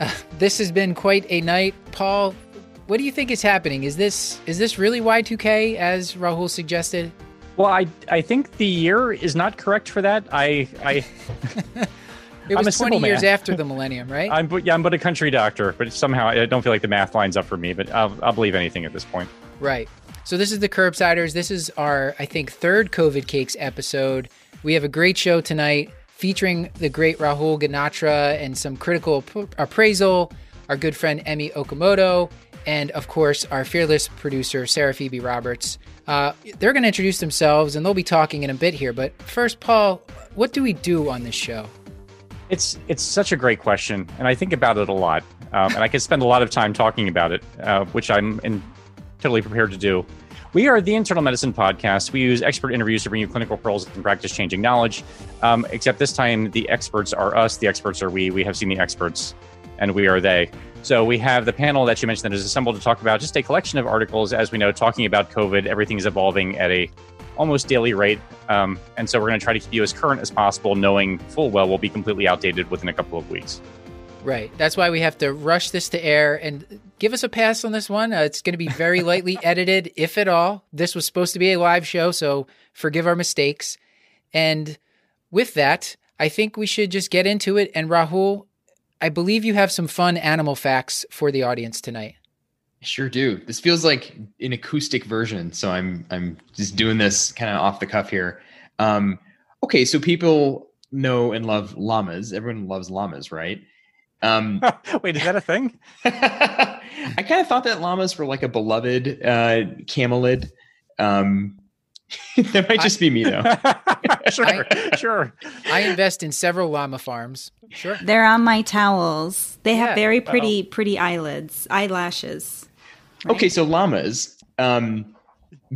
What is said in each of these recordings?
uh, this has been quite a night. Paul, what do you think is happening? Is this is this really Y2K as Rahul suggested? Well, I I think the year is not correct for that. I I It was a 20 years man. after the millennium, right? I'm but yeah I'm but a country doctor, but somehow I don't feel like the math lines up for me. But I'll I'll believe anything at this point. Right. So this is the Curbsiders. This is our, I think, third COVID Cakes episode. We have a great show tonight featuring the great Rahul Ganatra and some critical ap- appraisal, our good friend Emi Okamoto, and of course, our fearless producer, Sarah Phoebe Roberts. Uh, they're going to introduce themselves and they'll be talking in a bit here. But first, Paul, what do we do on this show? It's it's such a great question, and I think about it a lot, um, and I could spend a lot of time talking about it, uh, which I'm in, totally prepared to do. We are the Internal Medicine Podcast. We use expert interviews to bring you clinical pearls and practice-changing knowledge. Um, except this time, the experts are us. The experts are we. We have seen the experts, and we are they. So we have the panel that you mentioned that is assembled to talk about just a collection of articles, as we know, talking about COVID. Everything's evolving at a almost daily rate. Um, and so we're going to try to keep you as current as possible, knowing full well we'll be completely outdated within a couple of weeks. Right. That's why we have to rush this to air and give us a pass on this one. Uh, it's going to be very lightly edited, if at all. This was supposed to be a live show, so forgive our mistakes. And with that, I think we should just get into it. And Rahul, I believe you have some fun animal facts for the audience tonight. Sure do. This feels like an acoustic version, so I'm I'm just doing this kind of off the cuff here. Um, okay, so people know and love llamas. Everyone loves llamas, right? Um, Wait, is that a thing? I kind of thought that llamas were like a beloved uh, camelid. Um, that might just be me though. sure, sure. I invest in several llama farms. Sure. They're on my towels. They have Yeah. very pretty, pretty eyelids, eyelashes. Okay, so llamas, um,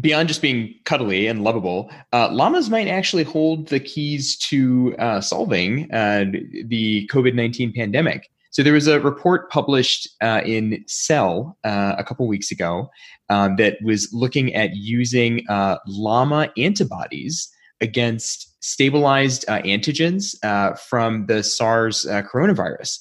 beyond just being cuddly and lovable, uh, llamas might actually hold the keys to uh, solving uh, the COVID 19 pandemic. So there was a report published uh, in Cell uh, a couple weeks ago um, that was looking at using uh, llama antibodies against stabilized antigens from the SARS coronavirus.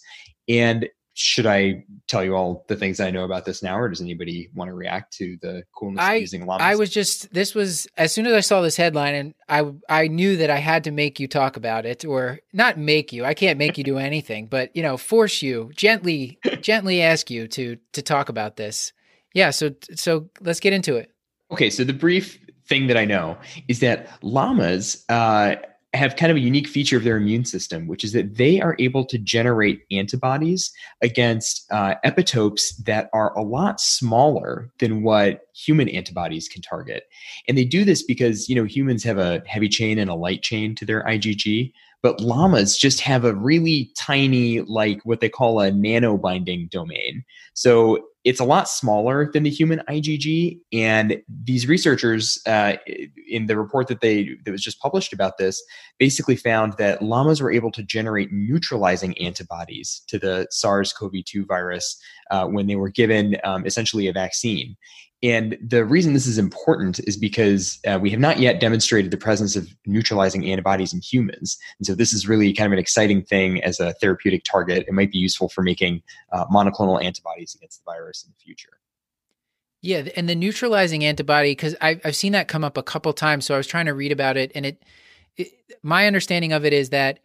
And should I tell you all the things I know about this now, or does anybody want to react to the coolness I of using llamas? I was just this was as soon as I saw this headline and I I knew that I had to make you talk about it or not make you. I can't make you do anything, but you know, force you gently gently ask you to to talk about this. Yeah, so so let's get into it. Okay, so the brief thing that I know is that llamas uh, have kind of a unique feature of their immune system, which is that they are able to generate antibodies against uh, epitopes that are a lot smaller than what human antibodies can target. And they do this because you know humans have a heavy chain and a light chain to their IgG, but llamas just have a really tiny, like what they call a nano binding domain. So it's a lot smaller than the human IgG. And these researchers, uh, in the report that they that was just published about this, basically found that llamas were able to generate neutralizing antibodies to the SARS-CoV-2 virus uh, when they were given um, essentially a vaccine. And the reason this is important is because uh, we have not yet demonstrated the presence of neutralizing antibodies in humans. And so this is really kind of an exciting thing as a therapeutic target. It might be useful for making uh, monoclonal antibodies against the virus in the future. Yeah, and the neutralizing antibody because I've I've seen that come up a couple times. So I was trying to read about it, and it, it my understanding of it is that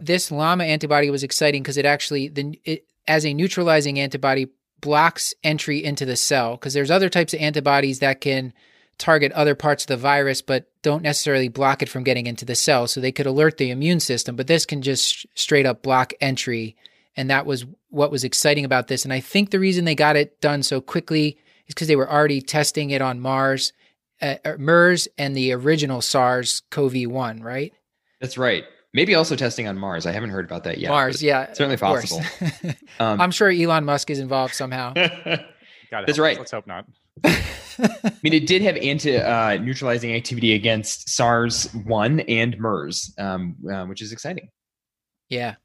this llama antibody was exciting because it actually the it, as a neutralizing antibody blocks entry into the cell because there's other types of antibodies that can target other parts of the virus but don't necessarily block it from getting into the cell so they could alert the immune system but this can just straight up block entry and that was what was exciting about this and i think the reason they got it done so quickly is because they were already testing it on mars uh, MERS and the original SARS CoV 1, right? That's right. Maybe also testing on Mars. I haven't heard about that yet. Mars, yeah, certainly possible. Um, I'm sure Elon Musk is involved somehow. Got That's right. Let's hope not. I mean, it did have anti uh, neutralizing activity against SARS one and MERS, um, uh, which is exciting. Yeah.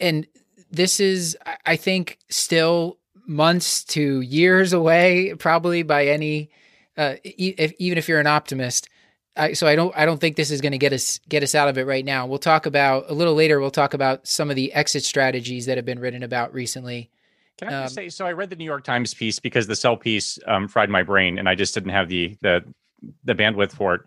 And this is, I- I think, still months to years away, probably by any, uh, e- if, even if you're an optimist. I, so I don't, I don't think this is going to get us get us out of it right now. We'll talk about a little later. We'll talk about some of the exit strategies that have been written about recently. Can I just Um, say? So I read the New York Times piece because the cell piece um, fried my brain, and I just didn't have the the the bandwidth for it.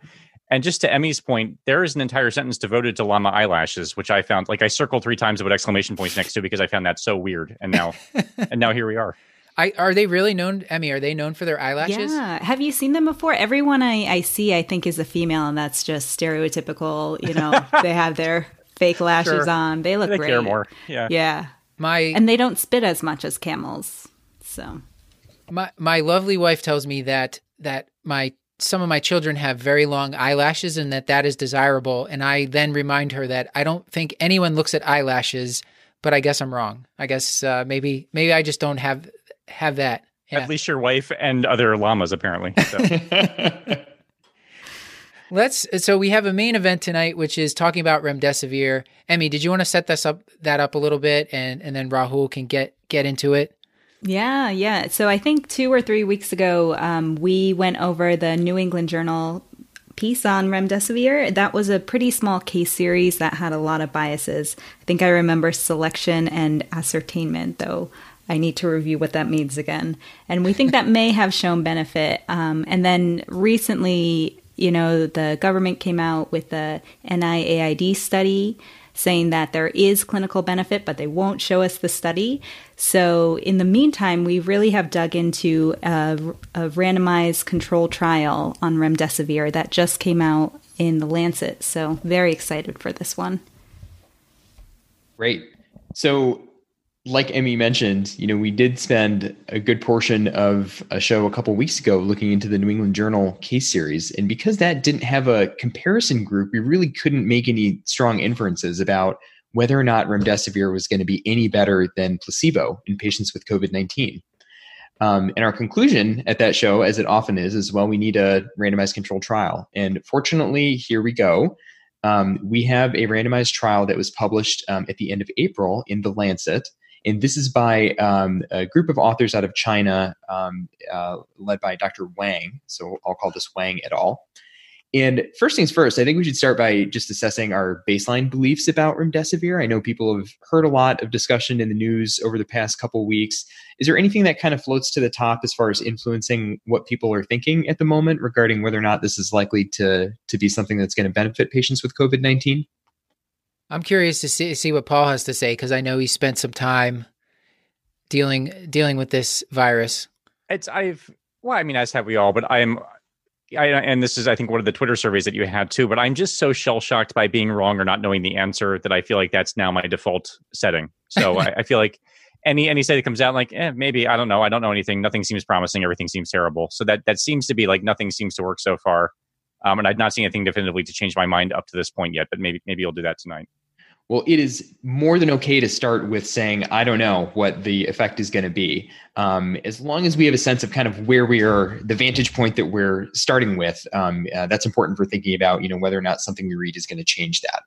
And just to Emi's point, there is an entire sentence devoted to llama eyelashes, which I found like I circled three times with exclamation points next to because I found that so weird. And now, and now here we are. I are they really known? Emi, are they known for their eyelashes? Yeah. Have you seen them before? Everyone I, I see, I think, is a female, and that's just stereotypical. You know, they have their fake lashes Sure. on. They look They great. care more. Yeah. Yeah. My And they don't spit as much as camels. So, my my lovely wife tells me that that my some of my children have very long eyelashes and that that is desirable and i then remind her that i don't think anyone looks at eyelashes but i guess i'm wrong i guess uh, maybe maybe i just don't have have that yeah. At least your wife and other llamas, apparently. So. let's so we have a main event tonight which is talking about remdesivir Emi did you want to set this up that up a little bit and and then rahul can get get into it yeah, yeah. So I think two or three weeks ago, um, we went over the New England Journal piece on remdesivir. That was a pretty small case series that had a lot of biases. I think I remember selection and ascertainment, though. I need to review what that means again. And we think that may have shown benefit. Um, and then recently, you know, the government came out with the NIAID study saying that there is clinical benefit, but they won't show us the study. So, in the meantime, we really have dug into a, a randomized control trial on remdesivir that just came out in the Lancet. So, very excited for this one. Great. So, like Emi mentioned, you know, we did spend a good portion of a show a couple weeks ago looking into the New England Journal case series. And because that didn't have a comparison group, we really couldn't make any strong inferences about whether or not remdesivir was going to be any better than placebo in patients with COVID 19. Um, and our conclusion at that show, as it often is, is well, we need a randomized controlled trial. And fortunately, here we go. Um, we have a randomized trial that was published um, at the end of April in The Lancet. And this is by um, a group of authors out of China, um, uh, led by Dr. Wang. So I'll call this Wang et al. And first things first, I think we should start by just assessing our baseline beliefs about remdesivir. I know people have heard a lot of discussion in the news over the past couple weeks. Is there anything that kind of floats to the top as far as influencing what people are thinking at the moment regarding whether or not this is likely to to be something that's going to benefit patients with COVID nineteen? I'm curious to see see what Paul has to say because I know he spent some time dealing dealing with this virus. It's I've well, I mean, as have we all, but I'm I and this is I think one of the Twitter surveys that you had too, but I'm just so shell shocked by being wrong or not knowing the answer that I feel like that's now my default setting. So I, I feel like any any study that comes out like, eh, maybe I don't know, I don't know anything, nothing seems promising, everything seems terrible. So that that seems to be like nothing seems to work so far. Um, and I've not seen anything definitively to change my mind up to this point yet, but maybe maybe you'll do that tonight. Well, it is more than okay to start with saying, I don't know what the effect is going to be. Um, as long as we have a sense of kind of where we are, the vantage point that we're starting with, um, uh, that's important for thinking about, you know, whether or not something we read is going to change that.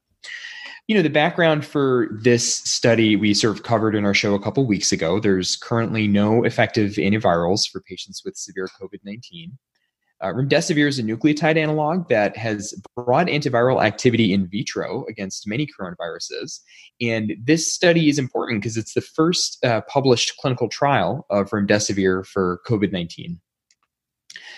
You know, the background for this study we sort of covered in our show a couple weeks ago. There's currently no effective antivirals for patients with severe COVID 19. Uh, remdesivir is a nucleotide analog that has broad antiviral activity in vitro against many coronaviruses. And this study is important because it's the first uh, published clinical trial of remdesivir for COVID 19.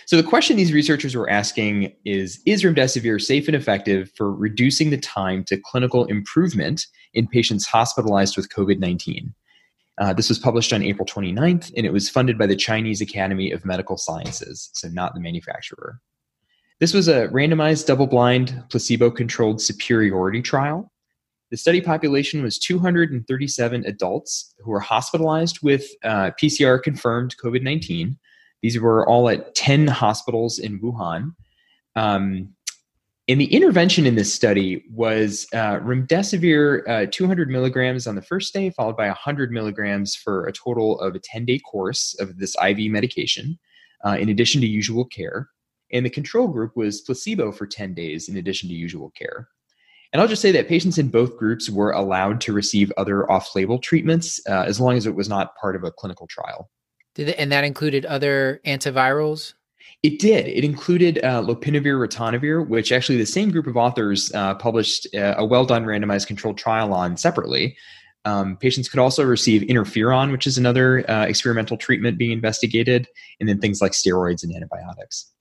So, the question these researchers were asking is Is remdesivir safe and effective for reducing the time to clinical improvement in patients hospitalized with COVID 19? Uh, this was published on April 29th, and it was funded by the Chinese Academy of Medical Sciences, so not the manufacturer. This was a randomized, double blind, placebo controlled superiority trial. The study population was 237 adults who were hospitalized with uh, PCR confirmed COVID 19. These were all at 10 hospitals in Wuhan. Um, And the intervention in this study was uh, remdesivir uh, 200 milligrams on the first day, followed by 100 milligrams for a total of a 10 day course of this IV medication, uh, in addition to usual care. And the control group was placebo for 10 days, in addition to usual care. And I'll just say that patients in both groups were allowed to receive other off label treatments uh, as long as it was not part of a clinical trial. Did it, and that included other antivirals? It did. It included uh, lopinavir ritonavir, which actually the same group of authors uh, published uh, a well done randomized controlled trial on separately. Um, patients could also receive interferon, which is another uh, experimental treatment being investigated, and then things like steroids and antibiotics.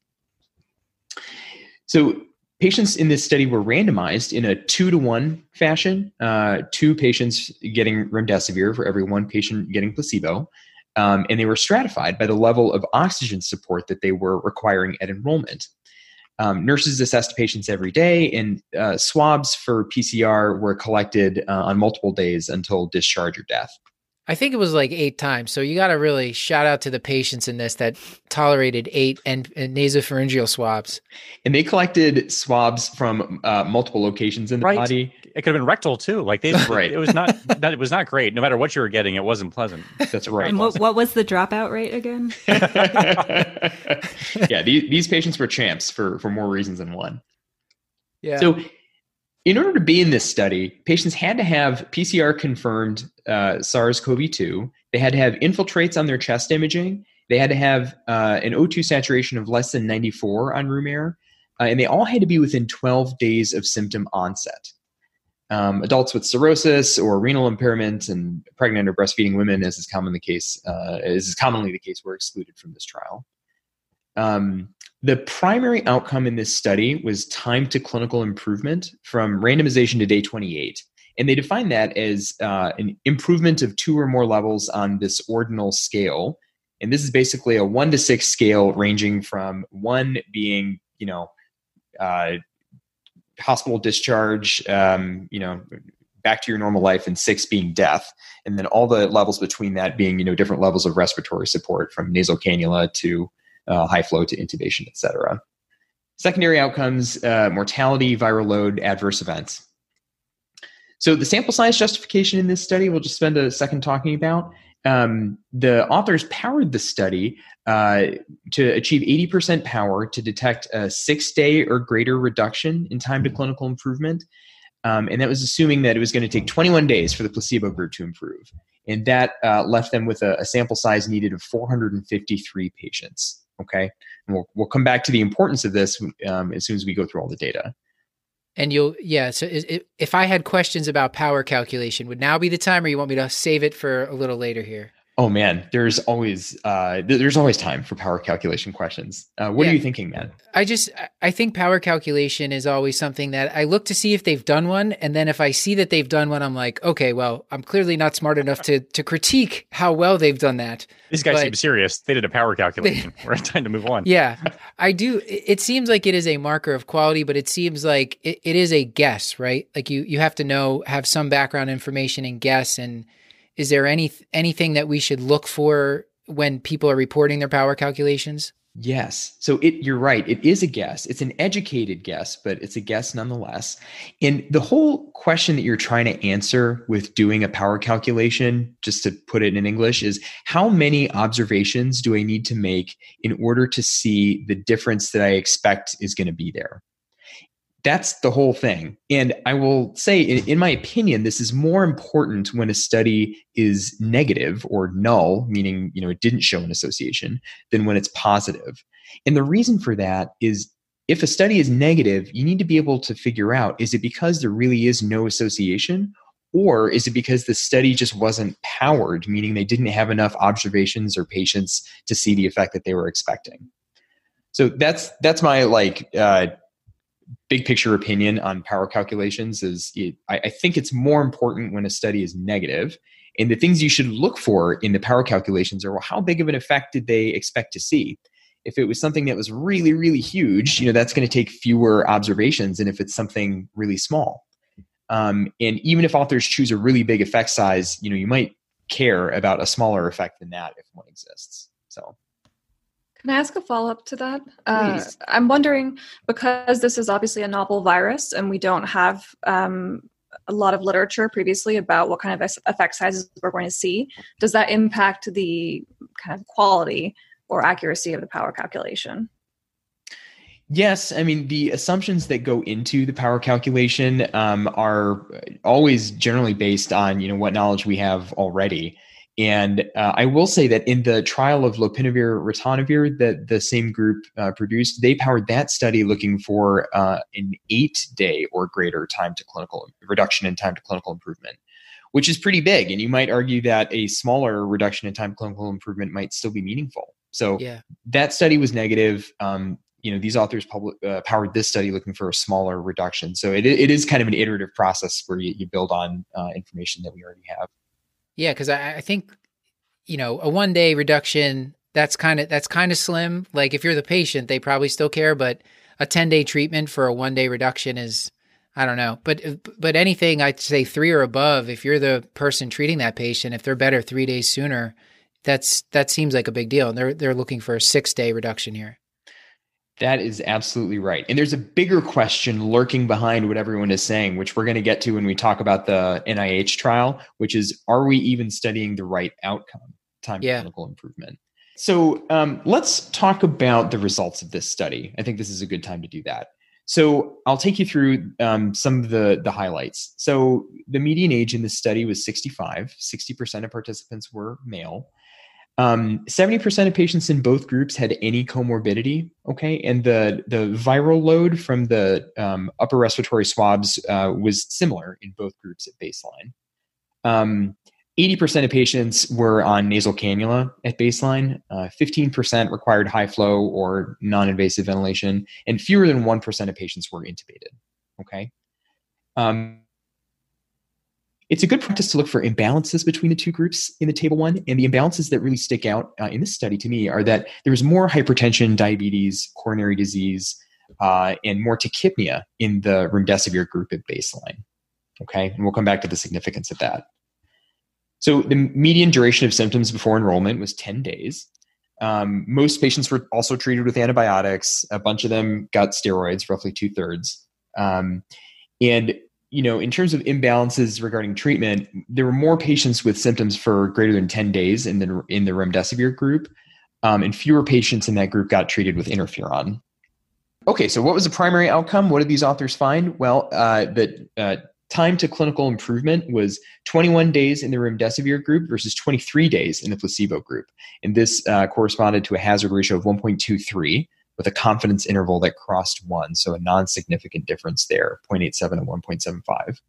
So, patients in this study were randomized in a two to one fashion uh, two patients getting remdesivir for every one patient getting placebo. Um, and they were stratified by the level of oxygen support that they were requiring at enrollment. Um, nurses assessed patients every day, and uh, swabs for PCR were collected uh, on multiple days until discharge or death. I think it was like eight times. So you got to really shout out to the patients in this that tolerated eight and, and nasopharyngeal swabs. And they collected swabs from uh, multiple locations in the Right. body. It could have been rectal too. Like they, Right. It was not that it was not great. No matter what you were getting, it wasn't pleasant. That's right. And what, what was the dropout rate again? yeah, these, these patients were champs for for more reasons than one. Yeah. So, in order to be in this study, patients had to have PCR confirmed uh, SARS CoV 2. They had to have infiltrates on their chest imaging. They had to have uh, an O2 saturation of less than 94 on room air. Uh, and they all had to be within 12 days of symptom onset. Um, adults with cirrhosis or renal impairment and pregnant or breastfeeding women, as is common the case, uh, is commonly the case, were excluded from this trial. Um, the primary outcome in this study was time to clinical improvement from randomization to day 28. And they defined that as uh, an improvement of two or more levels on this ordinal scale. And this is basically a one to six scale ranging from one being, you know, uh, hospital discharge, um, you know, back to your normal life, and six being death. And then all the levels between that being, you know, different levels of respiratory support from nasal cannula to uh, high flow to intubation, et cetera. Secondary outcomes, uh, mortality, viral load, adverse events. So the sample size justification in this study, we'll just spend a second talking about. Um, the authors powered the study uh, to achieve 80% power to detect a six day or greater reduction in time to clinical improvement. Um, and that was assuming that it was going to take 21 days for the placebo group to improve. And that uh, left them with a, a sample size needed of 453 patients. Okay. And we'll, we'll come back to the importance of this um, as soon as we go through all the data. And you'll, yeah. So if I had questions about power calculation, would now be the time or you want me to save it for a little later here? Oh man, there's always uh, there's always time for power calculation questions. Uh, what Yeah. are you thinking, man? I just I- I think power calculation is always something that I look to see if they've done one, and then if I see that they've done one, I'm like, okay, well, I'm clearly not smart enough to to critique how well they've done that. These guys But- seem serious. They did a power calculation. We're time to move on. Yeah, I do. It it seems like it is a marker of quality, but it seems like it, it is a guess, right? Like you you have to know have some background information and guess. And is there any anything that we should look for when people are reporting their power calculations? Yes. So it you're right. It is a guess. It's an educated guess, but it's a guess nonetheless. And the whole question that you're trying to answer with doing a power calculation, just to put it in English, is how many observations do I need to make in order to see the difference that I expect is going to be there? That's the whole thing. And I will say, in, in my opinion, this is more important when a study is negative or null, meaning you know it didn't show an association, than when it's positive. And the reason for that is if a study is negative, you need to be able to figure out is it because there really is no association, or is it because the study just wasn't powered, meaning they didn't have enough observations or patients to see the effect that they were expecting? So that's that's my like uh, big picture opinion on power calculations. Is it, I, I think it's more important when a study is negative, and the things you should look for in the power calculations are well, how big of an effect did they expect to see? If it was something that was really, really huge, you know, that's going to take fewer observations than if it's something really small. Um, and even if authors choose a really big effect size, you know, you might care about a smaller effect than that if one exists. So Can I ask a follow up to that? Uh, I'm wondering because this is obviously a novel virus and we don't have um, a lot of literature previously about what kind of effect sizes we're going to see, does that impact the kind of quality or accuracy of the power calculation? Yes, I mean the assumptions that go into the power calculation um, are always generally based on you know what knowledge we have already. And uh, I will say that in the trial of lopinavir ritonavir that the same group uh, produced, they powered that study looking for uh, an eight day or greater time to clinical reduction in time to clinical improvement, which is pretty big. And you might argue that a smaller reduction in time to clinical improvement might still be meaningful. So yeah. that study was negative. Um, you know, these authors public, uh, powered this study looking for a smaller reduction. So it, it is kind of an iterative process where you, you build on uh, information that we already have. Yeah, because I, I think you know a one day reduction that's kind of that's kind of slim. Like if you're the patient, they probably still care, but a ten day treatment for a one day reduction is I don't know. But uh, but anything I'd say three or above. If you're the person treating that patient, if they're better three days sooner, that's that seems like a big deal. And they're they're looking for a six day reduction here. That is absolutely right. And there's a bigger question lurking behind what everyone is saying, which we're going to get to when we talk about the NIH trial, which is are we even studying the right outcome, time yeah. clinical improvement? So um, let's talk about the results of this study. I think this is a good time to do that. So I'll take you through um, some of the, the highlights. So the median age in this study was 65. 60% of participants were male. Um, 70% of patients in both groups had any comorbidity. Okay. And the, the viral load from the um, upper respiratory swabs uh, was similar in both groups at baseline. Um, 80% of patients were on nasal cannula at baseline. Uh, 15% required high flow or non invasive ventilation, and fewer than 1% of patients were intubated. Okay. Um, it's a good practice to look for imbalances between the two groups in the table one. And the imbalances that really stick out uh, in this study to me are that there was more hypertension, diabetes, coronary disease, uh, and more tachypnea in the remdesivir group at baseline. Okay, and we'll come back to the significance of that. So the median duration of symptoms before enrollment was 10 days. Um, most patients were also treated with antibiotics. A bunch of them got steroids, roughly two thirds. Um, and you know, in terms of imbalances regarding treatment, there were more patients with symptoms for greater than 10 days in the in the remdesivir group, um, and fewer patients in that group got treated with interferon. Okay, so what was the primary outcome? What did these authors find? Well, uh, uh, time to clinical improvement was 21 days in the remdesivir group versus 23 days in the placebo group, and this uh, corresponded to a hazard ratio of 1.23 with a confidence interval that crossed one, so a non significant difference there 0.87 and 1.75.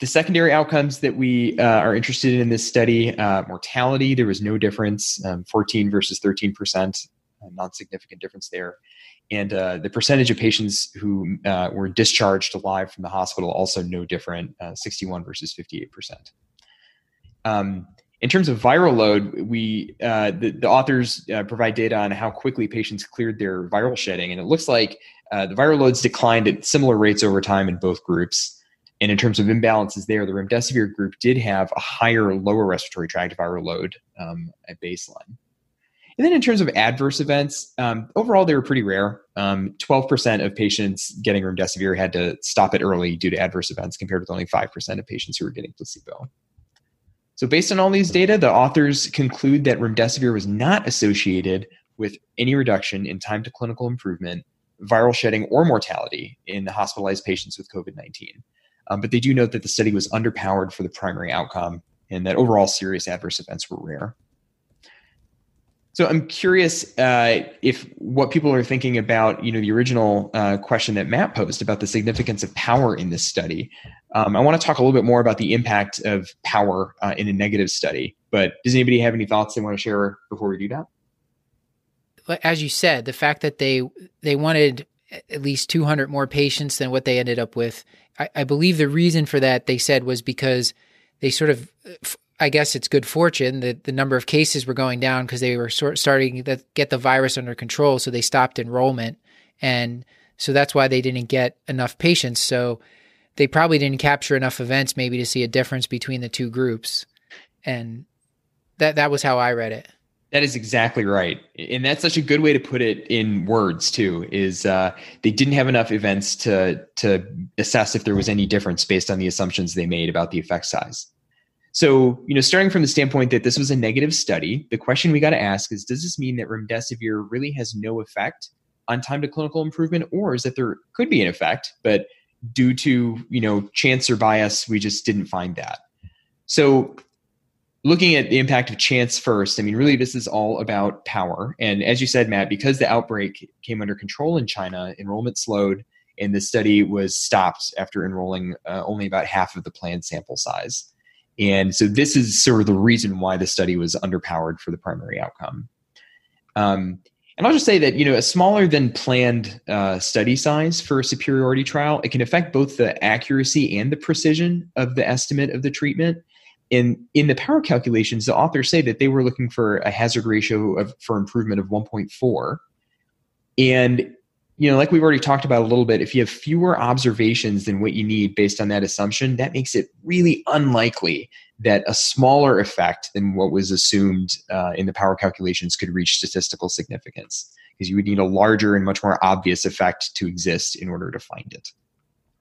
The secondary outcomes that we uh, are interested in in this study uh, mortality, there was no difference, um, 14 versus 13%, non significant difference there. And uh, the percentage of patients who uh, were discharged alive from the hospital also no different, uh, 61 versus 58%. Um, in terms of viral load, we uh, the, the, authors uh, provide data on how quickly patients cleared their viral shedding, and it looks like uh, the viral loads declined at similar rates over time in both groups. And in terms of imbalances there, the remdesivir group did have a higher lower respiratory tract viral load um, at baseline. And then in terms of adverse events, um, overall they were pretty rare. Um, 12% of patients getting remdesivir had to stop it early due to adverse events, compared with only 5% of patients who were getting placebo. So, based on all these data, the authors conclude that remdesivir was not associated with any reduction in time to clinical improvement, viral shedding, or mortality in the hospitalized patients with COVID 19. Um, but they do note that the study was underpowered for the primary outcome and that overall serious adverse events were rare. So I'm curious uh, if what people are thinking about, you know, the original uh, question that Matt posed about the significance of power in this study. Um, I want to talk a little bit more about the impact of power uh, in a negative study. But does anybody have any thoughts they want to share before we do that? As you said, the fact that they they wanted at least 200 more patients than what they ended up with, I, I believe the reason for that they said was because they sort of I guess it's good fortune that the number of cases were going down because they were sort starting to get the virus under control. So they stopped enrollment. And so that's why they didn't get enough patients. So they probably didn't capture enough events maybe to see a difference between the two groups. And that, that was how I read it. That is exactly right. And that's such a good way to put it in words too, is uh, they didn't have enough events to to assess if there was any difference based on the assumptions they made about the effect size. So, you know, starting from the standpoint that this was a negative study, the question we got to ask is does this mean that remdesivir really has no effect on time to clinical improvement or is that there could be an effect, but due to, you know, chance or bias, we just didn't find that. So, looking at the impact of chance first, I mean, really, this is all about power. And as you said, Matt, because the outbreak came under control in China, enrollment slowed, and the study was stopped after enrolling uh, only about half of the planned sample size. And so, this is sort of the reason why the study was underpowered for the primary outcome. Um, and I'll just say that you know a smaller than planned uh, study size for a superiority trial it can affect both the accuracy and the precision of the estimate of the treatment in in the power calculations, the authors say that they were looking for a hazard ratio of for improvement of 1.4. And you know, like we've already talked about a little bit, if you have fewer observations than what you need based on that assumption, that makes it really unlikely that a smaller effect than what was assumed uh, in the power calculations could reach statistical significance because you would need a larger and much more obvious effect to exist in order to find it.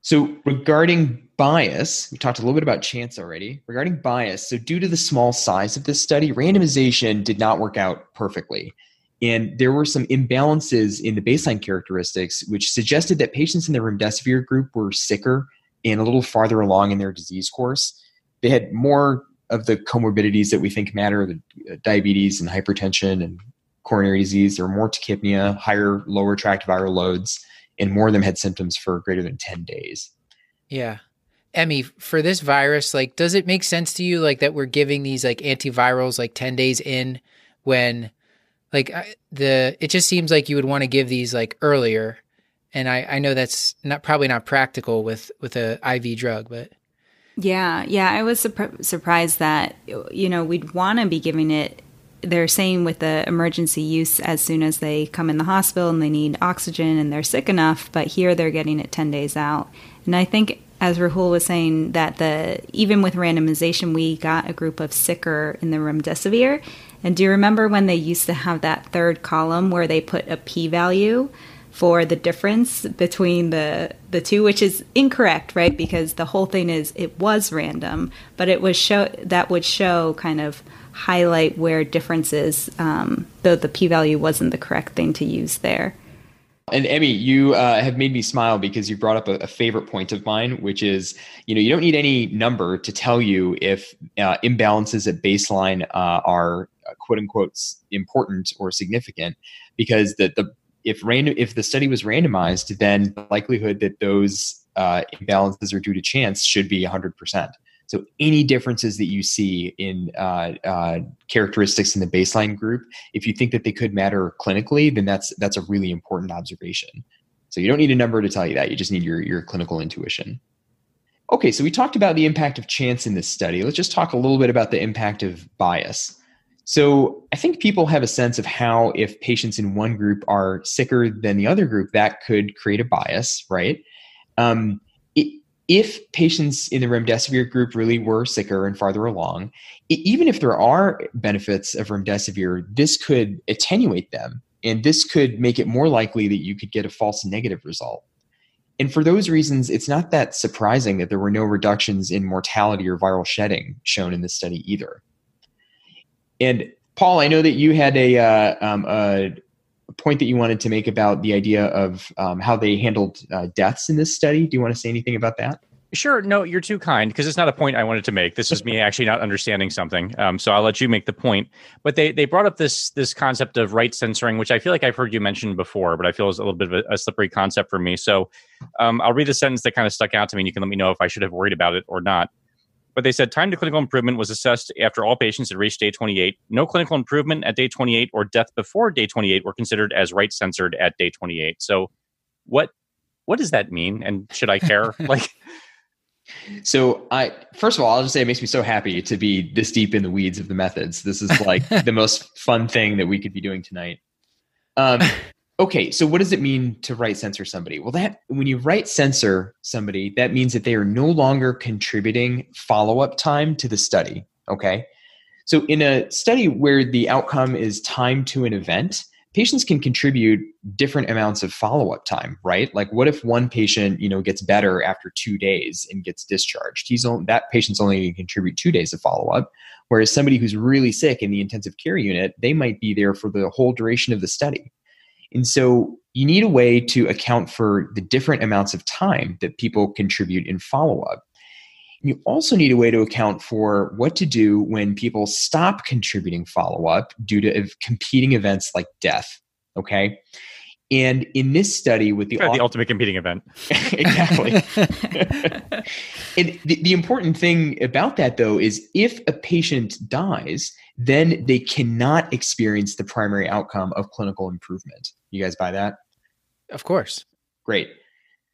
So, regarding bias, we talked a little bit about chance already. Regarding bias, so due to the small size of this study, randomization did not work out perfectly. And there were some imbalances in the baseline characteristics, which suggested that patients in the remdesivir group were sicker and a little farther along in their disease course. They had more of the comorbidities that we think matter the uh, diabetes and hypertension and coronary disease. There were more tachypnea, higher lower tract viral loads and more of them had symptoms for greater than 10 days. Yeah. Emi, for this virus, like, does it make sense to you, like, that we're giving these, like, antivirals, like, 10 days in when, like, the, it just seems like you would want to give these, like, earlier. And I, I know that's not probably not practical with, with a IV drug, but. Yeah. Yeah. I was surprised that, you know, we'd want to be giving it they're saying with the emergency use as soon as they come in the hospital and they need oxygen and they're sick enough, but here they're getting it 10 days out. And I think as Rahul was saying that the even with randomization we got a group of sicker in the remdesivir. And do you remember when they used to have that third column where they put a p value for the difference between the the two which is incorrect, right? Because the whole thing is it was random, but it was show that would show kind of highlight where differences, um, though the p value wasn't the correct thing to use there. And Emi, you uh, have made me smile because you brought up a, a, favorite point of mine, which is, you know, you don't need any number to tell you if uh, imbalances at baseline uh, are uh, quote unquote important or significant, because the the if random if the study was randomized, then the likelihood that those uh, imbalances are due to chance should be 100 percent. So any differences that you see in uh, uh, characteristics in the baseline group, if you think that they could matter clinically, then that's that's a really important observation. So you don't need a number to tell you that. You just need your your clinical intuition. Okay, so we talked about the impact of chance in this study. Let's just talk a little bit about the impact of bias. So I think people have a sense of how if patients in one group are sicker than the other group, that could create a bias, right? Um, if patients in the remdesivir group really were sicker and farther along, even if there are benefits of remdesivir, this could attenuate them. And this could make it more likely that you could get a false negative result. And for those reasons, it's not that surprising that there were no reductions in mortality or viral shedding shown in this study either. And Paul, I know that you had a, uh, um, a point that you wanted to make about the idea of um, how they handled uh, deaths in this study. Do you want to say anything about that? Sure. No, you're too kind because it's not a point I wanted to make. This is me actually not understanding something. Um, so I'll let you make the point. But they they brought up this this concept of right censoring, which I feel like I've heard you mention before, but I feel is a little bit of a, a slippery concept for me. So um, I'll read the sentence that kind of stuck out to me, and you can let me know if I should have worried about it or not. But they said time to clinical improvement was assessed after all patients had reached day 28. No clinical improvement at day 28 or death before day 28 were considered as right censored at day 28. So what what does that mean? And should I care? like so I first of all, I'll just say it makes me so happy to be this deep in the weeds of the methods. This is like the most fun thing that we could be doing tonight. Um, okay, so what does it mean to right censor somebody? Well, that when you right censor somebody, that means that they are no longer contributing follow up time to the study. Okay, So, in a study where the outcome is time to an event, patients can contribute different amounts of follow-up time right like what if one patient you know gets better after two days and gets discharged he's only, that patient's only going to contribute two days of follow-up whereas somebody who's really sick in the intensive care unit they might be there for the whole duration of the study and so you need a way to account for the different amounts of time that people contribute in follow-up you also need a way to account for what to do when people stop contributing follow up due to competing events like death. Okay. And in this study, with the, the ultimate competing event, exactly. and the, the important thing about that, though, is if a patient dies, then they cannot experience the primary outcome of clinical improvement. You guys buy that? Of course. Great.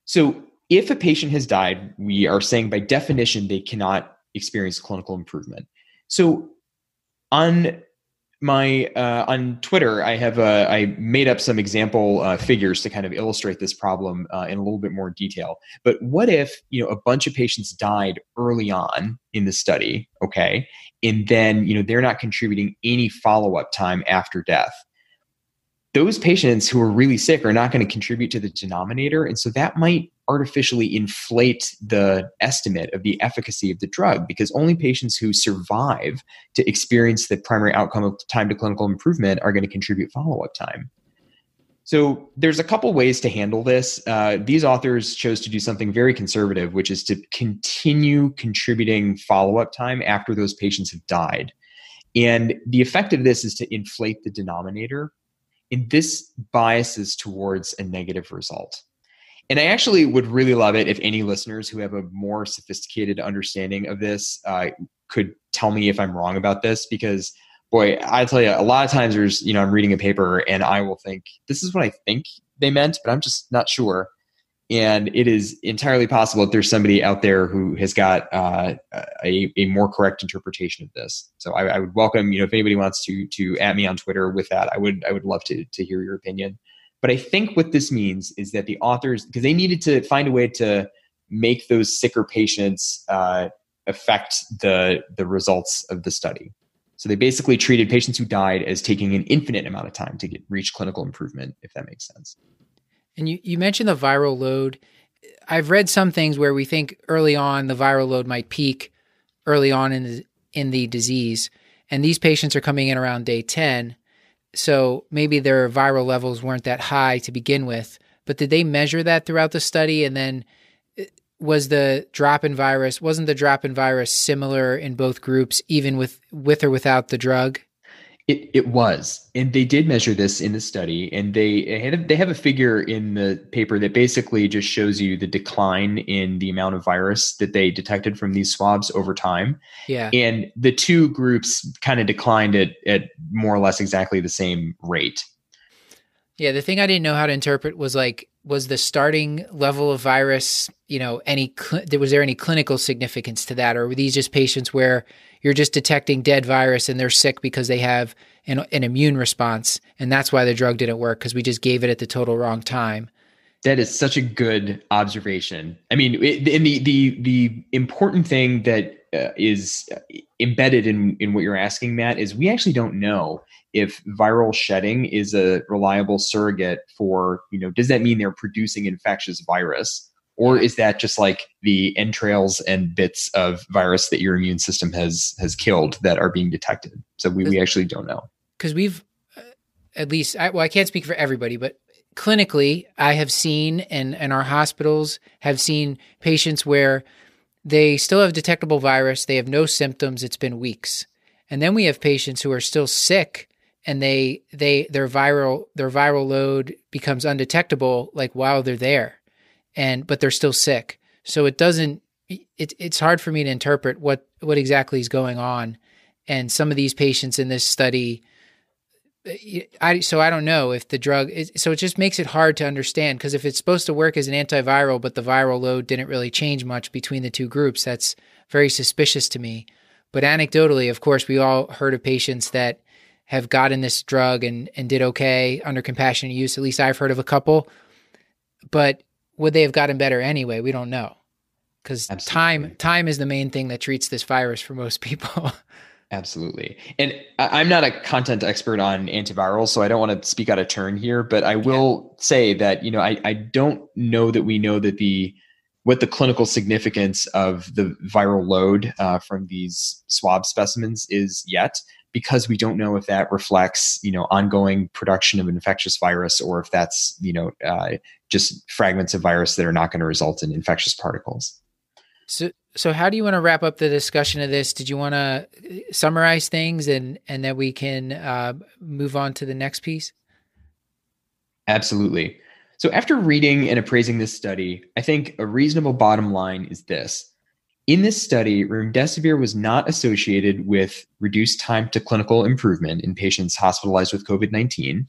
So if a patient has died, we are saying by definition they cannot experience clinical improvement. So on my uh, on Twitter, I have uh, I made up some example uh, figures to kind of illustrate this problem uh, in a little bit more detail. But what if you know a bunch of patients died early on in the study, okay, and then you know they're not contributing any follow up time after death? those patients who are really sick are not going to contribute to the denominator. And so that might artificially inflate the estimate of the efficacy of the drug because only patients who survive to experience the primary outcome of time to clinical improvement are going to contribute follow up time. So there's a couple ways to handle this. Uh, these authors chose to do something very conservative, which is to continue contributing follow up time after those patients have died. And the effect of this is to inflate the denominator and this biases towards a negative result. And I actually would really love it if any listeners who have a more sophisticated understanding of this uh, could tell me if I'm wrong about this because boy, I tell you, a lot of times there's, you know, I'm reading a paper and I will think, this is what I think they meant, but I'm just not sure and it is entirely possible that there's somebody out there who has got uh, a, a more correct interpretation of this. So I, I, would welcome, you know, if anybody wants to to at me on Twitter with that, I would I would love to to hear your opinion. But I think what this means is that the authors, because they needed to find a way to make those sicker patients uh, affect the the results of the study. So they basically treated patients who died as taking an infinite amount of time to get reach clinical improvement, if that makes sense. And you, you mentioned the viral load. I've read some things where we think early on the viral load might peak early on in the, in the disease. And these patients are coming in around day 10. So maybe their viral levels weren't that high to begin with. But did they measure that throughout the study? And then uh, was the drop in virus, wasn't the drop in virus similar in both groups, even with, with or without the drug? It, it was, and they did measure this in the study, and they had, they have a figure in the paper that basically just shows you the decline in the amount of virus that they detected from these swabs over time. Yeah, and the two groups kind of declined at at more or less exactly the same rate. Yeah, the thing I didn't know how to interpret was like was the starting level of virus, you know, any cl- was there any clinical significance to that, or were these just patients where you're just detecting dead virus and they're sick because they have an, an immune response, and that's why the drug didn't work because we just gave it at the total wrong time. That is such a good observation. I mean, it, and the the the important thing that uh, is embedded in in what you're asking, Matt, is we actually don't know if viral shedding is a reliable surrogate for you know does that mean they're producing infectious virus or is that just like the entrails and bits of virus that your immune system has has killed that are being detected? So we, we actually don't know. Because we've uh, at least I, well i can't speak for everybody but clinically i have seen and and our hospitals have seen patients where they still have detectable virus they have no symptoms it's been weeks. And then we have patients who are still sick and they they their viral their viral load becomes undetectable like while they're there and but they're still sick so it doesn't it, it's hard for me to interpret what what exactly is going on and some of these patients in this study I so I don't know if the drug is, so it just makes it hard to understand because if it's supposed to work as an antiviral but the viral load didn't really change much between the two groups that's very suspicious to me but anecdotally of course we all heard of patients that have gotten this drug and, and did okay under compassionate use. At least I've heard of a couple. But would they have gotten better anyway? We don't know. Because time time is the main thing that treats this virus for most people. Absolutely. And I'm not a content expert on antivirals, so I don't want to speak out of turn here, but I will yeah. say that, you know, I, I don't know that we know that the what the clinical significance of the viral load uh, from these swab specimens is yet because we don't know if that reflects you know ongoing production of infectious virus or if that's you know uh, just fragments of virus that are not going to result in infectious particles. So so how do you want to wrap up the discussion of this? Did you want to uh, summarize things and and that we can uh, move on to the next piece? Absolutely. So after reading and appraising this study i think a reasonable bottom line is this in this study, remdesivir was not associated with reduced time to clinical improvement in patients hospitalized with COVID 19,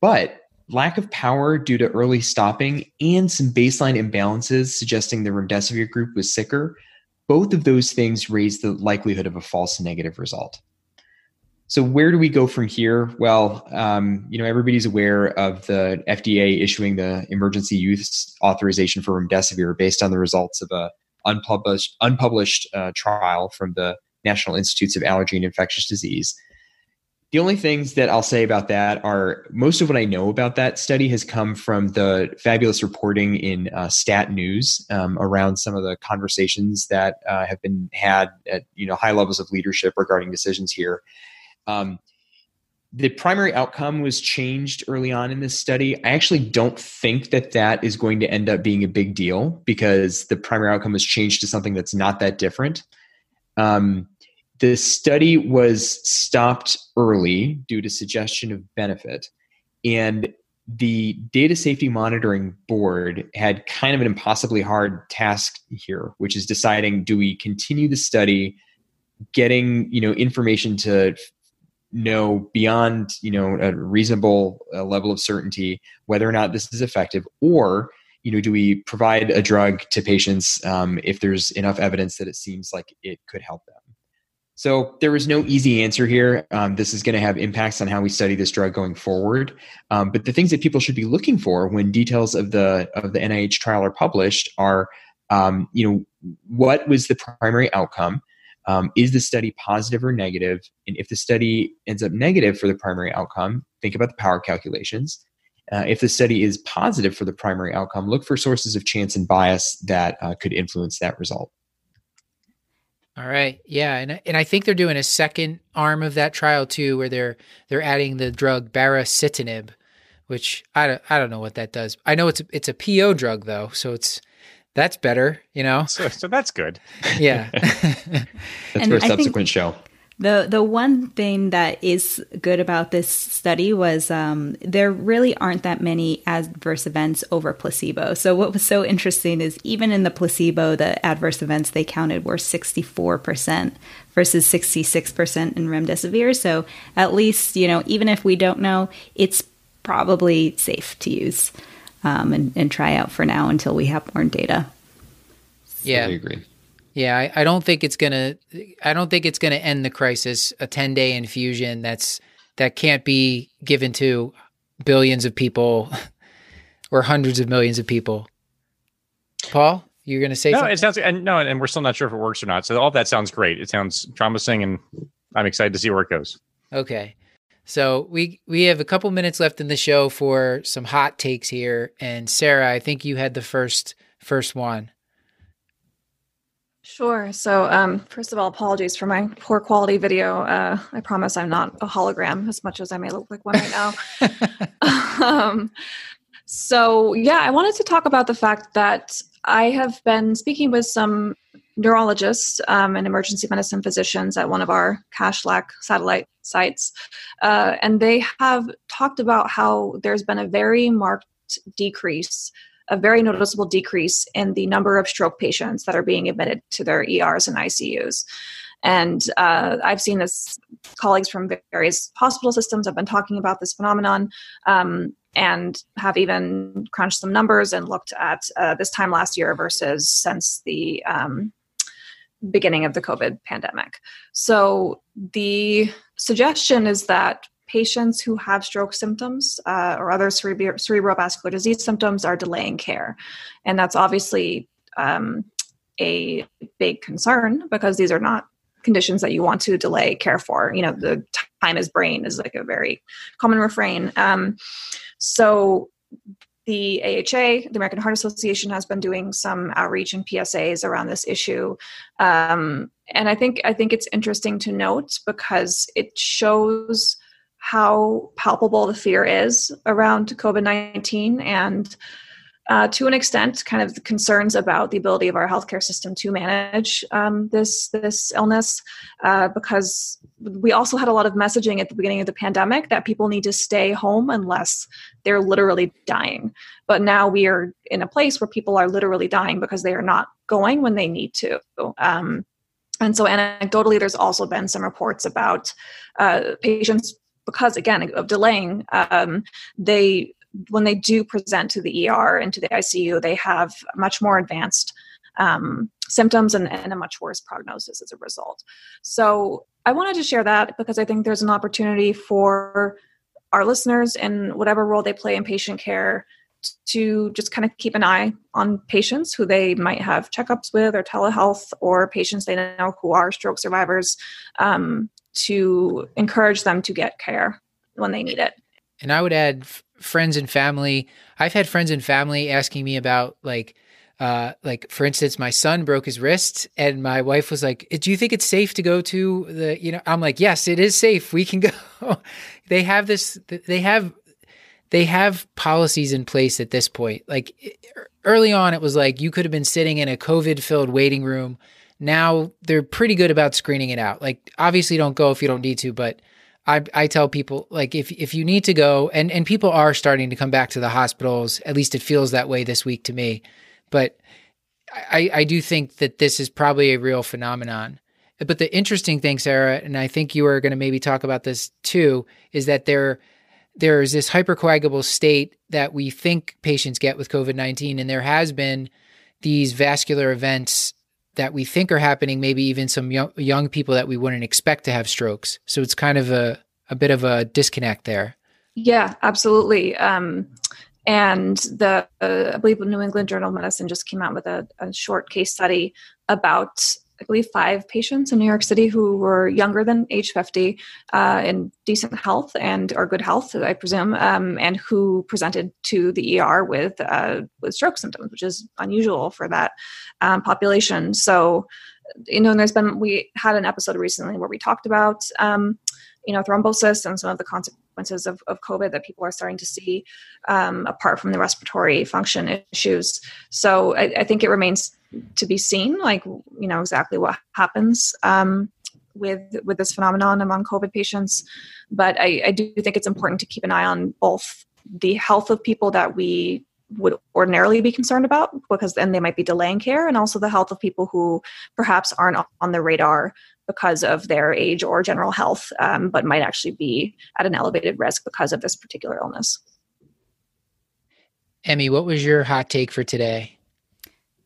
but lack of power due to early stopping and some baseline imbalances suggesting the remdesivir group was sicker, both of those things raise the likelihood of a false negative result. So where do we go from here? Well, um, you know, everybody's aware of the FDA issuing the emergency use authorization for remdesivir based on the results of a unpublished unpublished uh, trial from the National Institutes of Allergy and Infectious Disease. The only things that I'll say about that are most of what I know about that study has come from the fabulous reporting in uh, Stat News um, around some of the conversations that uh, have been had at you know high levels of leadership regarding decisions here. Um, the primary outcome was changed early on in this study. I actually don't think that that is going to end up being a big deal because the primary outcome was changed to something that's not that different. Um, the study was stopped early due to suggestion of benefit. And the Data Safety Monitoring Board had kind of an impossibly hard task here, which is deciding do we continue the study, getting you know information to know beyond you know a reasonable uh, level of certainty whether or not this is effective or you know do we provide a drug to patients um, if there's enough evidence that it seems like it could help them? So there is no easy answer here. Um, this is going to have impacts on how we study this drug going forward. Um, but the things that people should be looking for when details of the of the nih trial are published are um, you know what was the primary outcome um, is the study positive or negative? And if the study ends up negative for the primary outcome, think about the power calculations. Uh, if the study is positive for the primary outcome, look for sources of chance and bias that uh, could influence that result. All right, yeah, and and I think they're doing a second arm of that trial too, where they're they're adding the drug baricitinib, which I don't, I don't know what that does. I know it's a, it's a PO drug though, so it's that's better, you know. So, so that's good. Yeah, that's and for a subsequent show. The the one thing that is good about this study was um, there really aren't that many adverse events over placebo. So what was so interesting is even in the placebo, the adverse events they counted were sixty four percent versus sixty six percent in remdesivir. So at least you know even if we don't know, it's probably safe to use um, and, and try out for now until we have more data. Yeah, I agree. Yeah, I, I, don't think it's gonna. I don't think it's gonna end the crisis. A ten day infusion that's that can't be given to billions of people or hundreds of millions of people. Paul, you're gonna say no? Something? It sounds and no, and we're still not sure if it works or not. So all that sounds great. It sounds promising, and I'm excited to see where it goes. Okay. So we we have a couple minutes left in the show for some hot takes here, and Sarah, I think you had the first first one. Sure. So, um, first of all, apologies for my poor quality video. Uh, I promise I'm not a hologram as much as I may look like one right now. um, so, yeah, I wanted to talk about the fact that I have been speaking with some neurologists um, and emergency medicine physicians at one of our CashLac satellite sites, uh, and they have talked about how there's been a very marked decrease, a very noticeable decrease in the number of stroke patients that are being admitted to their ERs and ICUs. And uh, I've seen this, colleagues from various hospital systems have been talking about this phenomenon. Um, and have even crunched some numbers and looked at uh, this time last year versus since the um, beginning of the COVID pandemic. So the suggestion is that patients who have stroke symptoms uh, or other cerebro- cerebrovascular disease symptoms are delaying care. And that's obviously um, a big concern because these are not conditions that you want to delay care for. You know, the time is brain is like a very common refrain. Um, so the AHA, the American Heart Association, has been doing some outreach and PSAs around this issue, um, and I think I think it's interesting to note because it shows how palpable the fear is around COVID nineteen and uh, to an extent, kind of concerns about the ability of our healthcare system to manage um, this this illness, uh, because we also had a lot of messaging at the beginning of the pandemic that people need to stay home unless they're literally dying. But now we are in a place where people are literally dying because they are not going when they need to. Um, and so, anecdotally, there's also been some reports about uh, patients because again of delaying um, they when they do present to the ER and to the ICU, they have much more advanced um, symptoms and, and, a much worse prognosis as a result. So I wanted to share that because I think there's an opportunity for our listeners in whatever role they play in patient care to just kind of keep an eye on patients who they might have checkups with or telehealth or patients they know who are stroke survivors um, to encourage them to get care when they need it. And I would add f- friends and family. I've had friends and family asking me about like uh, like for instance, my son broke his wrist, and my wife was like, "Do you think it's safe to go to the?" You know, I'm like, "Yes, it is safe. We can go." they have this. They have they have policies in place at this point. Like early on, it was like you could have been sitting in a COVID filled waiting room. Now they're pretty good about screening it out. Like obviously, don't go if you don't need to, but I, I tell people like if if you need to go and and people are starting to come back to the hospitals at least it feels that way this week to me but I I do think that this is probably a real phenomenon but the interesting thing Sarah and I think you are going to maybe talk about this too is that there there is this hypercoagulable state that we think patients get with COVID-19 and there has been these vascular events that we think are happening, maybe even some young, young people that we wouldn't expect to have strokes. So it's kind of a, a bit of a disconnect there. Yeah, absolutely. Um, and the uh, I believe New England Journal of Medicine just came out with a, a short case study about I believe, five patients in New York City who were younger than age 50, uh, in decent health and or good health, I presume, um, and who presented to the ER with uh, with stroke symptoms, which is unusual for that um, population. So, you know, there's been we had an episode recently where we talked about um, you know thrombosis and some of the consequences of, of covid that people are starting to see um, apart from the respiratory function issues. So I, I, think it remains to be seen like you know exactly what happens um, with with this phenomenon among covid patients. But I, I do think it's important to keep an eye on both the health of people that we would ordinarily be concerned about because then they might be delaying care and also the health of people who perhaps aren't on the radar because of their age or general health, um, but might actually be at an elevated risk because of this particular illness. Emi, what was your hot take for today?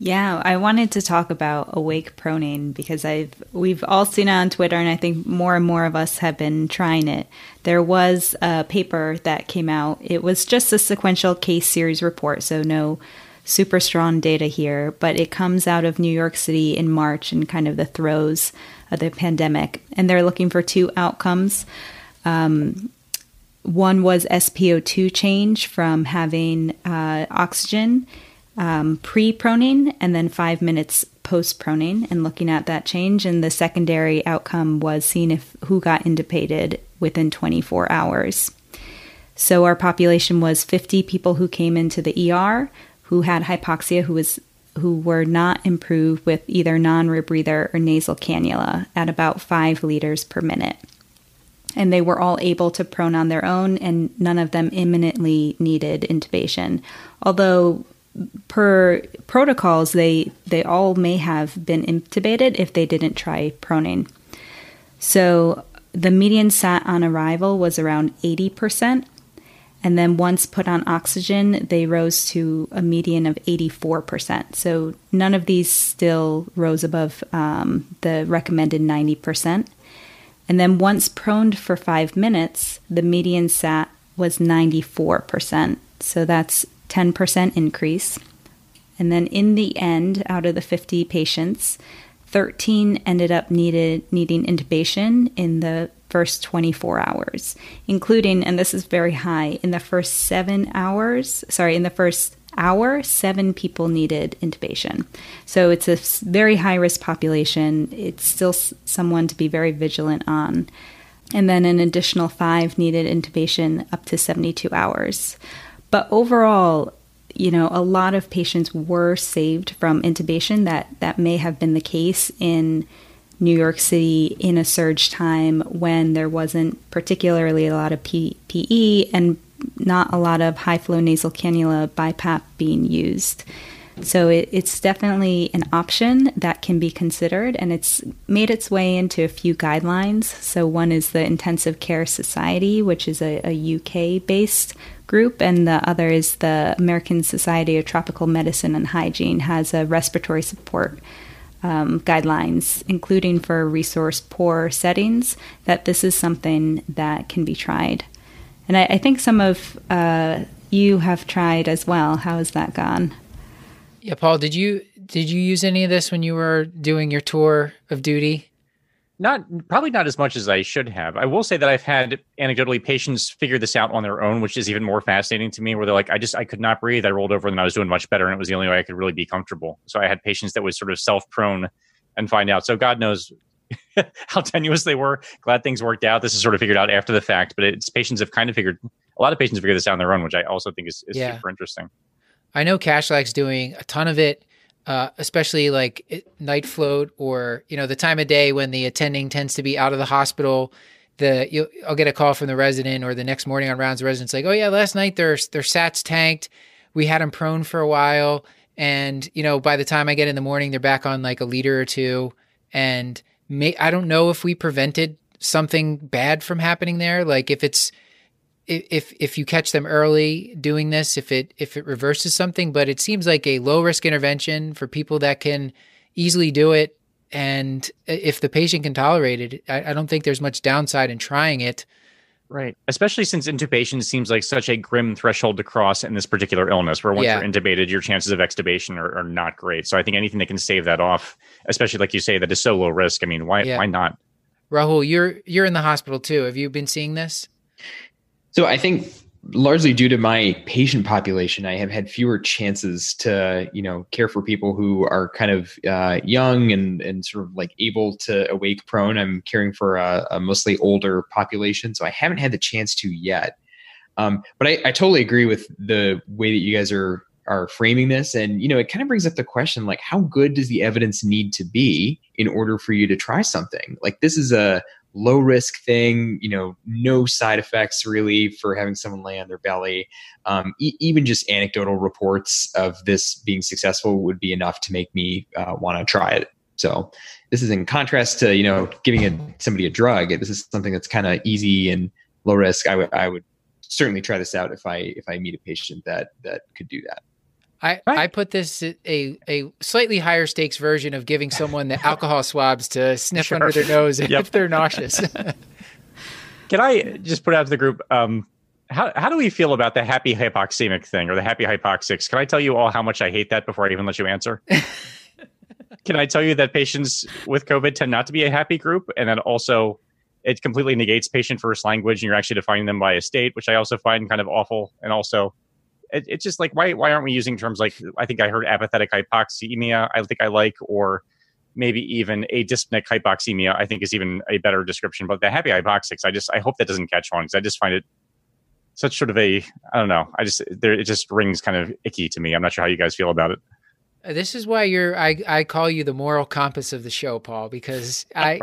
Yeah, I wanted to talk about awake proning because I've we've all seen it on Twitter and I think more and more of us have been trying it. There was a paper that came out. It was just a sequential case series report, so no super strong data here, but it comes out of New York City in March and kind of the throes of the pandemic, and they're looking for two outcomes. Um, one was SpO2 change from having uh, oxygen um, pre pronate and then five minutes post pronate, and looking at that change. And the secondary outcome was seeing if who got intubated within 24 hours. So our population was 50 people who came into the ER who had hypoxia, who was who were not improved with either non rebreather or nasal cannula at about five liters per minute. And they were all able to prone on their own, and none of them imminently needed intubation. Although, per protocols, they, they all may have been intubated if they didn't try proning. So, the median sat on arrival was around 80%, and then once put on oxygen, they rose to a median of 84%. So none of these still rose above um, the recommended 90%. And then once proned for five minutes, the median sat was 94%. So that's 10% increase. And then in the end, out of the 50 patients, 13 ended up needed needing intubation in the first 24 hours, including, and this is very high, in the first seven hours, sorry, in the first hour, seven people needed intubation. So it's a very high risk population. It's still someone to be very vigilant on. And then an additional five needed intubation up to 72 hours. But overall, you know, a lot of patients were saved from intubation. That that may have been the case in New York City in a surge time when there wasn't particularly a lot of PPE and not a lot of high flow nasal cannula BiPAP being used. So it, it's definitely an option that can be considered, and it's made its way into a few guidelines. So one is the Intensive Care Society, which is a, a UK based group, and the other is the American Society of Tropical Medicine and Hygiene has a respiratory support um, guidelines, including for resource poor settings, that this is something that can be tried. And I, I think some of uh, you have tried as well. How has that gone? Yeah, Paul, did you did you use any of this when you were doing your tour of duty? Not probably not as much as I should have. I will say that I've had anecdotally patients figure this out on their own, which is even more fascinating to me. Where they're like, "I just I could not breathe. I rolled over and I was doing much better, and it was the only way I could really be comfortable." So I had patients that was sort of self prone and find out. So God knows how tenuous they were. Glad things worked out. This is sort of figured out after the fact, but it's patients have kind of figured. A lot of patients figure this out on their own, which I also think is, is yeah. super interesting. I know Kashlak's doing a ton of it uh, especially like night float or you know the time of day when the attending tends to be out of the hospital. The I'll get a call from the resident or the next morning on rounds. The resident's like, "Oh yeah, last night their their SATs tanked. We had them prone for a while, and you know by the time I get in the morning, they're back on like a liter or two. And may, I don't know if we prevented something bad from happening there. Like if it's if if you catch them early doing this, if it if it reverses something, but it seems like a low risk intervention for people that can easily do it, and if the patient can tolerate it, I, I don't think there's much downside in trying it. Right. Especially since intubation seems like such a grim threshold to cross in this particular illness, where once yeah. you're intubated, your chances of extubation are, are, not great. So I think anything that can save that off, especially like you say, that is so low risk. I mean, why yeah. why not? Rahul, you're you're in the hospital too. Have you been seeing this? So I think largely due to my patient population, I have had fewer chances to, you know, care for people who are kind of uh, young and and sort of like able to awake prone. I'm caring for a, a mostly older population, so I haven't had the chance to yet. Um, but I, I totally agree with the way that you guys are are framing this, and you know, it kind of brings up the question like, how good does the evidence need to be in order for you to try something? Like this is a low risk thing, you know, no side effects really for having someone lay on their belly. Um, e- even just anecdotal reports of this being successful would be enough to make me uh, want to try it. So this is in contrast to you know giving a, somebody a drug. This is something that's kind of easy and low risk. I would I would certainly try this out if I if I meet a patient that that could do that. I, right. I put this a a slightly higher stakes version of giving someone the alcohol swabs to sniff sure. under their nose yep. if they're nauseous. Can I just put out to the group? Um, how how do we feel about the happy hypoxemic thing or the happy hypoxics? Can I tell you all how much I hate that before I even let you answer? Can I tell you that patients with COVID tend not to be a happy group, and that also it completely negates patient first language, and you're actually defining them by a state, which I also find kind of awful, and also it, it's just like why why aren't we using terms like I think I heard apathetic hypoxemia I think I like or maybe even a dyspneic hypoxemia I think is even a better description. But the happy hypoxics I just I hope that doesn't catch on because I just find it such sort of a I don't know I just there it just rings kind of icky to me. I'm not sure how you guys feel about it. Uh, this is why you're I I call you the moral compass of the show, Paul, because I.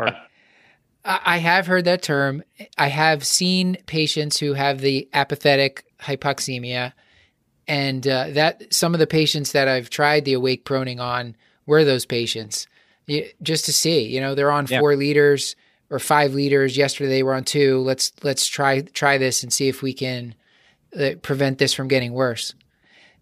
I have heard that term. I have seen patients who have the apathetic hypoxemia and uh, that some of the patients that I've tried the awake proning on were those patients. Just to see, you know, they're on yeah. four liters or five liters. Yesterday they were on two. Let's let's try try this and see if we can uh, prevent this from getting worse.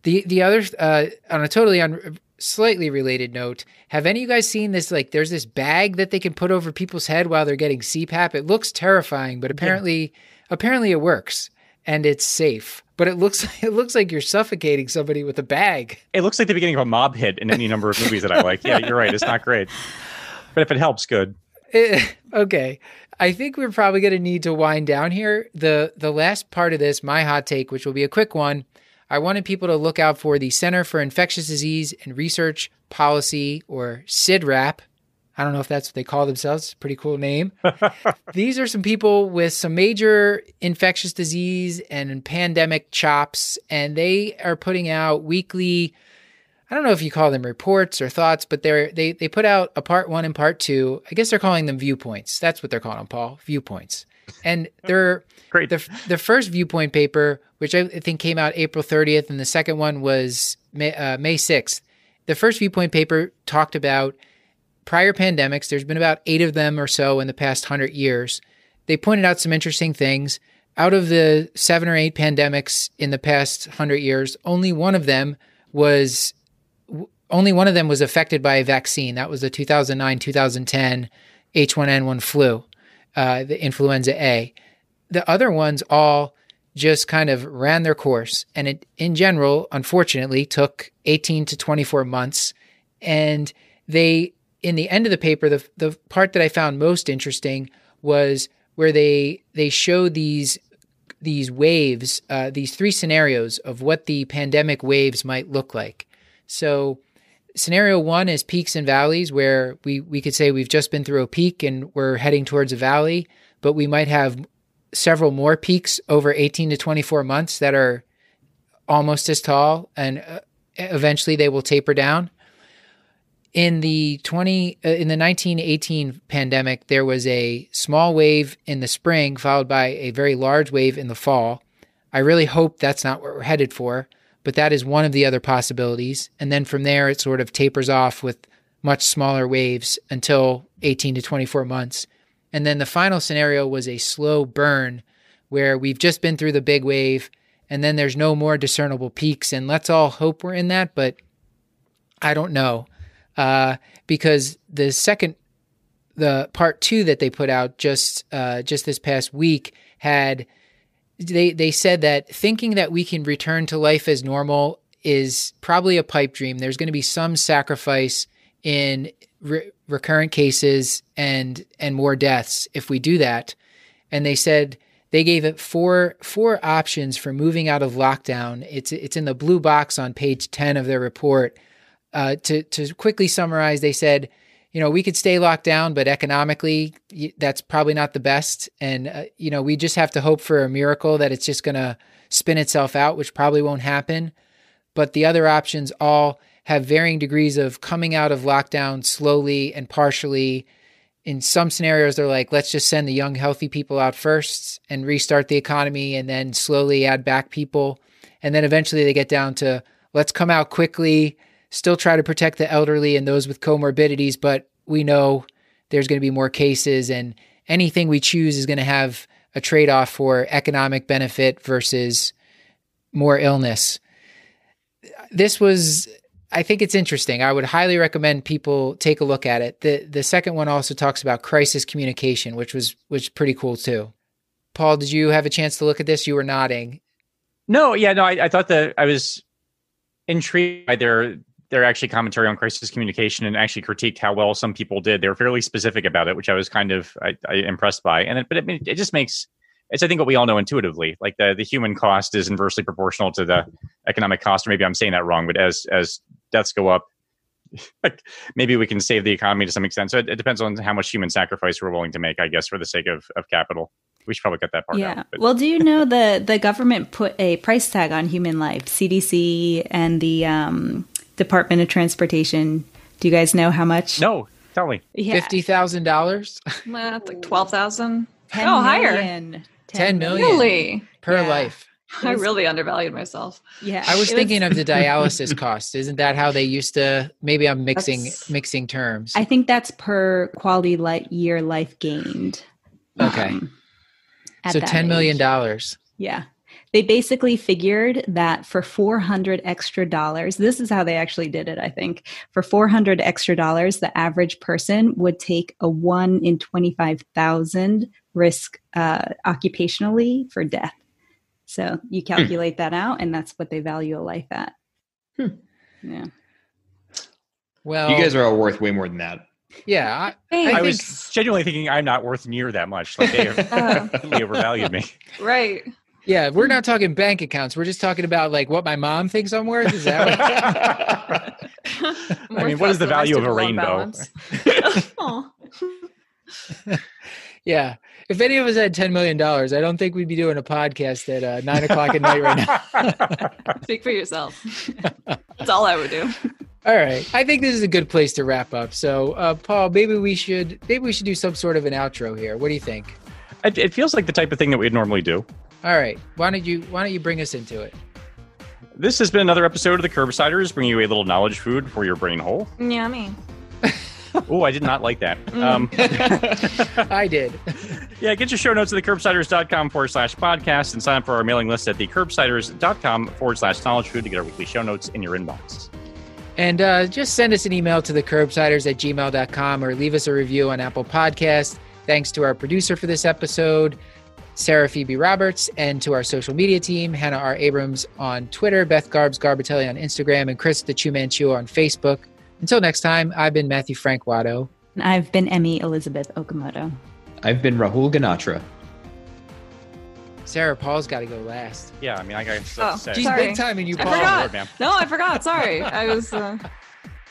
The the other uh, on a totally un- slightly related note, have any of you guys seen this? Like, there's this bag that they can put over people's head while they're getting CPAP. It looks terrifying, but apparently, yeah. apparently it works and it's safe. But it looks it looks like you're suffocating somebody with a bag. It looks like the beginning of a mob hit in any number of movies that I like. Yeah, you're right. It's not great. but if it helps, good. okay. I think we're probably going to need to wind down here. The the last part of this, my hot take, which will be a quick one, I wanted people to look out for the Center for Infectious Disease and Research Policy or CIDRAP. I don't know if that's what they call themselves. Pretty cool name. These are some people with some major infectious disease and pandemic chops, and they are putting out weekly I don't know if you call them reports or thoughts, but they're they they put out a part one and part two. I guess they're calling them viewpoints. That's what they're calling them, Paul. Viewpoints. And they're great. The the first viewpoint paper, which I think came out April 30th, and the second one was May, uh, May 6th. The first viewpoint paper talked about prior pandemics. There's been about eight of them or so in the past hundred years. They pointed out some interesting things. Out of the seven or eight pandemics in the past hundred years, only one of them was only one of them was affected by a vaccine. That was the 2009 2010 H1N1 flu, uh, the influenza A. The other ones all just kind of ran their course. And it, in general, unfortunately, took 18 to 24 months. And they, in the end of the paper, the, the part that I found most interesting was where they they show these these waves, uh, these three scenarios of what the pandemic waves might look like. So scenario one is peaks and valleys, where we, we could say we've just been through a peak and we're heading towards a valley, but we might have several more peaks over 18 to 24 months that are almost as tall, and uh, eventually they will taper down. In the 20 uh, in the 1918 pandemic, there was a small wave in the spring, followed by a very large wave in the fall. I really hope that's not what we're headed for but that is one of the other possibilities. And then from there, it sort of tapers off with much smaller waves until 18 to 24 months. And then the final scenario was a slow burn where we've just been through the big wave and then there's no more discernible peaks. And let's all hope we're in that, but I don't know. Uh, because the second, the part two that they put out just uh, just this past week had they they said that thinking that we can return to life as normal is probably a pipe dream. There's going to be some sacrifice in re- recurrent cases and and more deaths if we do that. And they said they gave it four four options for moving out of lockdown. It's it's in the blue box on page 10 of their report. Uh, to to quickly summarize, they said you know, we could stay locked down, but economically, that's probably not the best. And, uh, you know, we just have to hope for a miracle that it's just going to spin itself out, which probably won't happen. But the other options all have varying degrees of coming out of lockdown slowly and partially. In some scenarios, they're like, let's just send the young, healthy people out first and restart the economy and then slowly add back people. And then eventually they get down to let's come out quickly still try to protect the elderly and those with comorbidities, but we know there's going to be more cases, and anything we choose is going to have a trade off for economic benefit versus more illness. This was I think it's interesting. I would highly recommend people take a look at it. The the second one also talks about crisis communication, which was which pretty cool too. Paul, did you have a chance to look at this? You were nodding. No, yeah, no, I, I thought that I was intrigued by their their actually commentary on crisis communication and actually critiqued how well some people did. They were fairly specific about it, which I was kind of I, I impressed by. And it, but it, it just makes it's I think what we all know intuitively. Like the the human cost is inversely proportional to the economic cost, or maybe I'm saying that wrong. But as as deaths go up, like maybe we can save the economy to some extent. So it, it, depends on how much human sacrifice we're willing to make, I guess, for the sake of of capital. We should probably cut that part yeah. out. Well, do you know the the government put a price tag on human life? CDC and the um, Department of Transportation. Do you guys know how much? No, tell me. Yeah. Fifty thousand dollars. That's like twelve thousand. Oh, higher. Ten, Ten million really per Yeah. life. I really undervalued myself. Yeah, I was it thinking of the dialysis cost. Isn't that how they used to? Maybe I'm mixing That's- mixing terms. I think that's per quality light year life gained. Okay. um, so ten million dollars. Yeah. They basically figured that for 400 extra dollars, this is how they actually did it, I think. For 400 extra dollars, the average person would take a 1 in 25,000 risk uh, occupationally for death. So you calculate that out, and that's what they value a life at. Hmm. Yeah. Well, You guys are all worth way more than that. Yeah, I, I think- was genuinely thinking I'm not worth near that much. Like they have Oh. completely overvalued me. Right. Yeah. We're not talking bank accounts. We're just talking about like what my mom thinks I'm worth. Is that? What, I mean, what is the value of a rainbow? Yeah. If any of us had ten million dollars, I don't think we'd be doing a podcast at uh, nine o'clock at night right now. Speak for yourself. That's all I would do. All right. I think this is a good place to wrap up. So, uh, Paul, maybe we should maybe we should do some sort of an outro here. What do you think? It, it feels like the type of thing that we'd normally do. All right. Why don't you Why don't you bring us into it? This has been another episode of the Curbsiders, bringing you a little knowledge food for your brain hole. Yummy. Oh, I did not like that. Um, I did. yeah, get your show notes at thecurbsiders.com forward slash podcast and sign up for our mailing list at thecurbsiders.com forward slash knowledge food to get our weekly show notes in your inbox. And uh, just send us an email to the curbsiders at gmail.com or leave us a review on Apple Podcast. Thanks to our producer for this episode, Sarah Phoebe Roberts, and to our social media team, Hannah R. Abrams on Twitter, Beth Garbs Garbitelli on Instagram, and Chris the Chew Man Chew on Facebook. Until next time, I've been Matthew Frank Watto. And I've been Emi Elizabeth Okamoto. I've been Rahul Ganatra. Sarah Paul's got to go last. Yeah, I mean, I got stuff Oh, to say. She's Sorry. big time in you, I forgot. Lord. No, I forgot. Sorry. I was. Uh,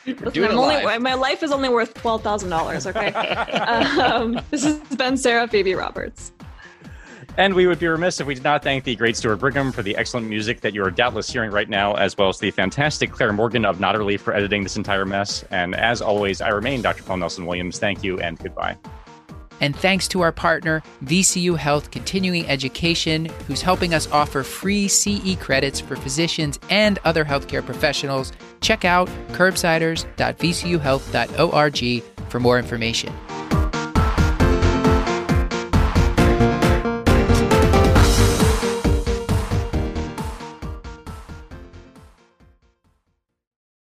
listen, I'm only, my life is only worth twelve thousand dollars. Okay. um, this has been Sarah Phoebe Roberts. And we would be remiss if we did not thank the great Stuart Brigham for the excellent music that you are doubtless hearing right now, as well as the fantastic Clair Morgan of Nodderly for editing this entire mess. And as always, I remain Dr. Paul Nelson Williams. Thank you and goodbye. And thanks to our partner, VCU Health Continuing Education, who's helping us offer free CE credits for physicians and other healthcare professionals. Check out curbsiders.vcuhealth.org for more information.